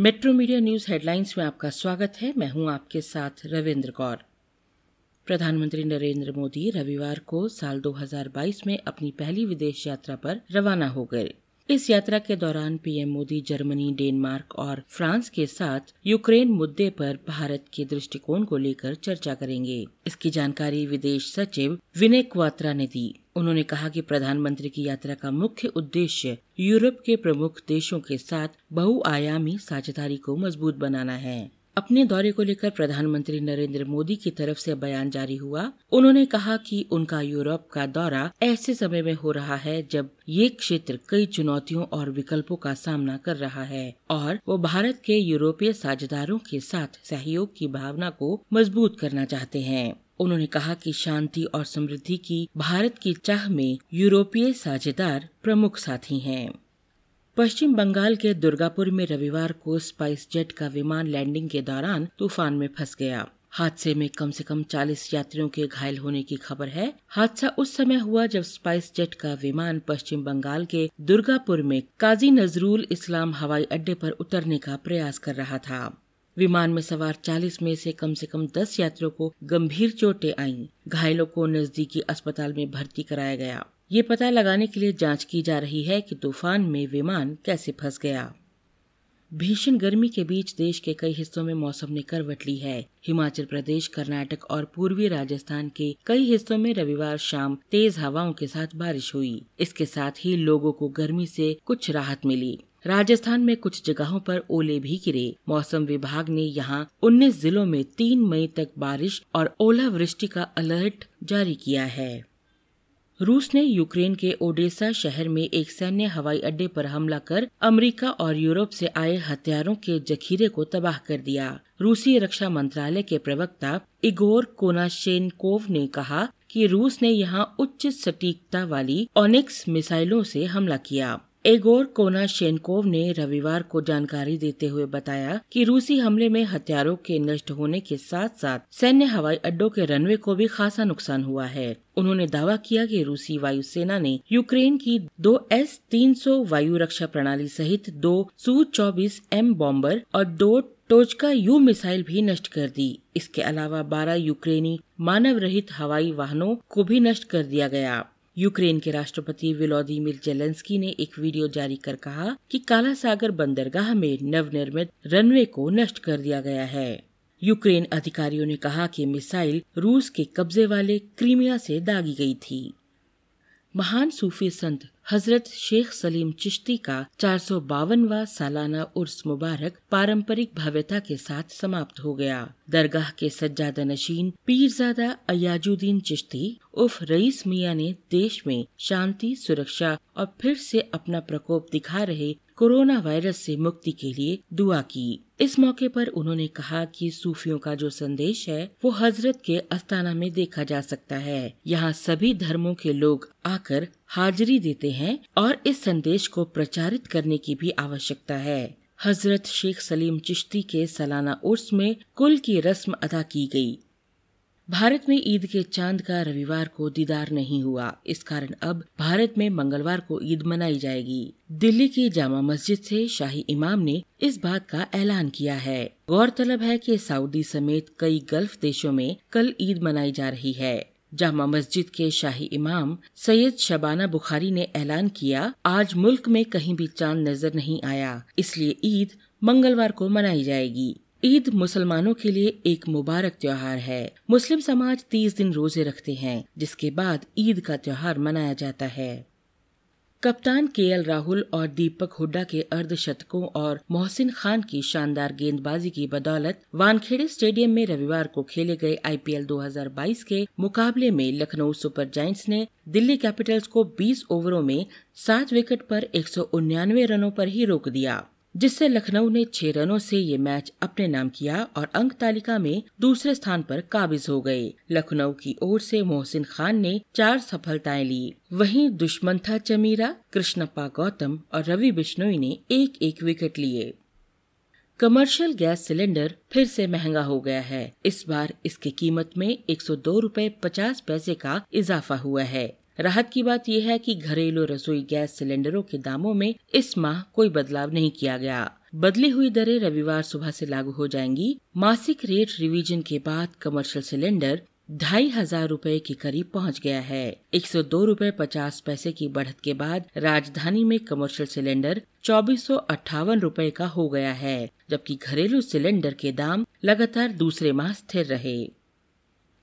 Metro media news headlines में आपका स्वागत है। मैं हूँ आपके साथ रविंद्र कौर। प्रधानमंत्री नरेंद्र मोदी रविवार को साल 2022 में अपनी पहली विदेश यात्रा पर रवाना हो गए। इस यात्रा के दौरान पीएम मोदी जर्मनी, डेनमार्क और फ्रांस के साथ यूक्रेन मुद्दे पर भारत के दृष्टिकोण को लेकर चर्चा करेंगे। इसकी जानकारी विदेश सचिव विनय क्वात्रा ने दी। उन्होंने कहा कि प्रधानमंत्री की यात्रा का मुख्य उद्देश्य यूरोप के प्रमुख देशों के साथ बहुआयामी साझेदारी को मज़बूत बनाना है। अपने दौरे को लेकर प्रधानमंत्री नरेंद्र मोदी की तरफ़ से बयान जारी हुआ। उन्होंने कहा कि उनका यूरोप का दौरा ऐसे समय में हो रहा है जब ये क्षेत्र कई चुनौतियों और विकल्पों का सामना कर रहा है और वो भारत के यूरोपीय साझेदारों के साथ सहयोग की भावना को मज़बूत करना चाहते हैं। उन्होंने कहा कि शांति और समृद्धि की भारत की चाह में यूरोपीय साझेदार प्रमुख साथी हैं। पश्चिम बंगाल के दुर्गापुर में रविवार को स्पाइस जेट का विमान लैंडिंग के दौरान तूफ़ान में फंस गया। हादसे में कम से कम 40 यात्रियों के घायल होने की खबर है। हादसा उस समय हुआ जब स्पाइस जेट का विमान पश्चिम बंगाल के दुर्गापुर में काजी नजरुल इस्लाम हवाई अड्डे पर उतरने का प्रयास कर रहा था। विमान में सवार 40 में से कम से कम 10 यात्रियों को गंभीर चोटें आईं। घायलों को नजदीकी अस्पताल में भर्ती कराया गया। ये पता लगाने के लिए जाँच की जा रही है कि तूफ़ान में विमान कैसे फंस गया। भीषण गर्मी के बीच देश के कई हिस्सों में मौसम ने करवट ली है। हिमाचल प्रदेश, कर्नाटक और पूर्वी राजस्थान के कई हिस्सों में रविवार शाम तेज हवाओं के साथ बारिश हुई। इसके साथ ही लोगों को गर्मी से कुछ राहत मिली। राजस्थान में कुछ जगहों पर ओले भी गिरे। मौसम विभाग ने यहाँ 19 जिलों में 3 मई तक बारिश और ओलावृष्टि का अलर्ट जारी किया है। रूस ने यूक्रेन के ओडेसा शहर में एक सैन्य हवाई अड्डे पर हमला कर अमेरिका और यूरोप से आए हथियारों के जखीरे को तबाह कर दिया। रूसी रक्षा मंत्रालय के प्रवक्ता इगोर कोनाशेनकोव ने कहा कि रूस ने यहाँ उच्च सटीकता वाली ओनिक्स मिसाइलों से हमला किया। एगोर कोना शेनकोव ने रविवार को जानकारी देते हुए बताया कि रूसी हमले में हथियारों के नष्ट होने के साथ साथ सैन्य हवाई अड्डों के रनवे को भी खासा नुकसान हुआ है। उन्होंने दावा किया कि रूसी वायुसेना ने यूक्रेन की दो एस तीन सौ वायु रक्षा प्रणाली सहित दो सू चौबीस एम बॉम्बर और दो टोचका यू मिसाइल भी नष्ट कर दी। इसके अलावा 12 यूक्रेनी मानव रहित हवाई वाहनों को भी नष्ट कर दिया गया। यूक्रेन के राष्ट्रपति विलोदिमिर जेलेंस्की ने एक वीडियो जारी कर कहा कि काला सागर बंदरगाह में नवनिर्मित रनवे को नष्ट कर दिया गया है। यूक्रेन अधिकारियों ने कहा कि मिसाइल रूस के कब्जे वाले क्रीमिया से दागी गई थी। महान सूफी संत हज़रत शेख सलीम चिश्ती का चार सौ बावनवा सालाना उर्स मुबारक पारंपरिक भव्यता के साथ समाप्त हो गया। दरगाह के सज्जादा नशीन पीरजादा अयाजुद्दीन चिश्ती उफ रईस मियाँ ने देश में शांति, सुरक्षा और फिर से अपना प्रकोप दिखा रहे कोरोना वायरस से मुक्ति के लिए दुआ की। इस मौके पर उन्होंने कहा कि सूफियों का जो संदेश है, वो हज़रत के अस्ताना में देखा जा सकता है। यहाँ सभी धर्मों के लोग आकर हाजिरी देते हैं और इस संदेश को प्रचारित करने की भी आवश्यकता है। हज़रत शेख सलीम चिश्ती के सालाना उर्स में कुल की रस्म अदा की गई। भारत में ईद के चाँद का रविवार को दीदार नहीं हुआ। इस कारण अब भारत में मंगलवार को ईद मनाई जाएगी। दिल्ली की जामा मस्जिद से शाही इमाम ने इस बात का ऐलान किया है। गौरतलब है कि सऊदी समेत कई गल्फ देशों में कल ईद मनाई जा रही है। जामा मस्जिद के शाही इमाम सैयद शबाना बुखारी ने ऐलान किया, आज मुल्क में कहीं भी चाँद नज़र नहीं आया। इसलिए ईद मंगलवार को मनाई जाएगी। ईद मुसलमानों के लिए एक मुबारक त्योहार है। मुस्लिम समाज तीस दिन रोज़े रखते हैं, जिसके बाद ईद का त्योहार मनाया जाता है। कप्तान केएल राहुल और दीपक हुड्डा के अर्धशतकों और मोहसिन खान की शानदार गेंदबाजी की बदौलत वानखेड़े स्टेडियम में रविवार को खेले गए आईपीएल 2022 के मुकाबले में लखनऊ सुपर जायंट्स ने दिल्ली कैपिटल्स को 20 ओवरों में सात विकेट पर एक रनों पर ही रोक दिया। जिससे लखनऊ ने छह रनों से ये मैच अपने नाम किया और अंक तालिका में दूसरे स्थान पर काबिज हो गए। लखनऊ की ओर से मोहसिन खान ने चार सफलताएँ ली। वहीं दुश्मन था चमीरा, कृष्णप्पा गौतम और रवि बिश्नोई ने एक एक विकेट लिए। कमर्शियल गैस सिलेंडर फिर से महँगा हो गया है। इस बार इसकी कीमत में एक सौ दो रूपए पचास पैसे का इजाफा हुआ है। राहत की बात यह है कि घरेलू रसोई गैस सिलेंडरों के दामों में इस माह कोई बदलाव नहीं किया गया। बदली हुई दरें रविवार सुबह से लागू हो जाएँगी। मासिक रेट रिवीजन के बाद कमर्शियल सिलेंडर ढाई हज़ार रूपए के करीब पहुँच गया है। एक सौ दो रूपए पचास पैसे की बढ़त के बाद राजधानी में कमर्शियल सिलेंडर चौबीस सौ अट्ठावन रूपए का हो गया है, जबकि घरेलू सिलेंडर के दाम लगातार दूसरे माह स्थिर रहे।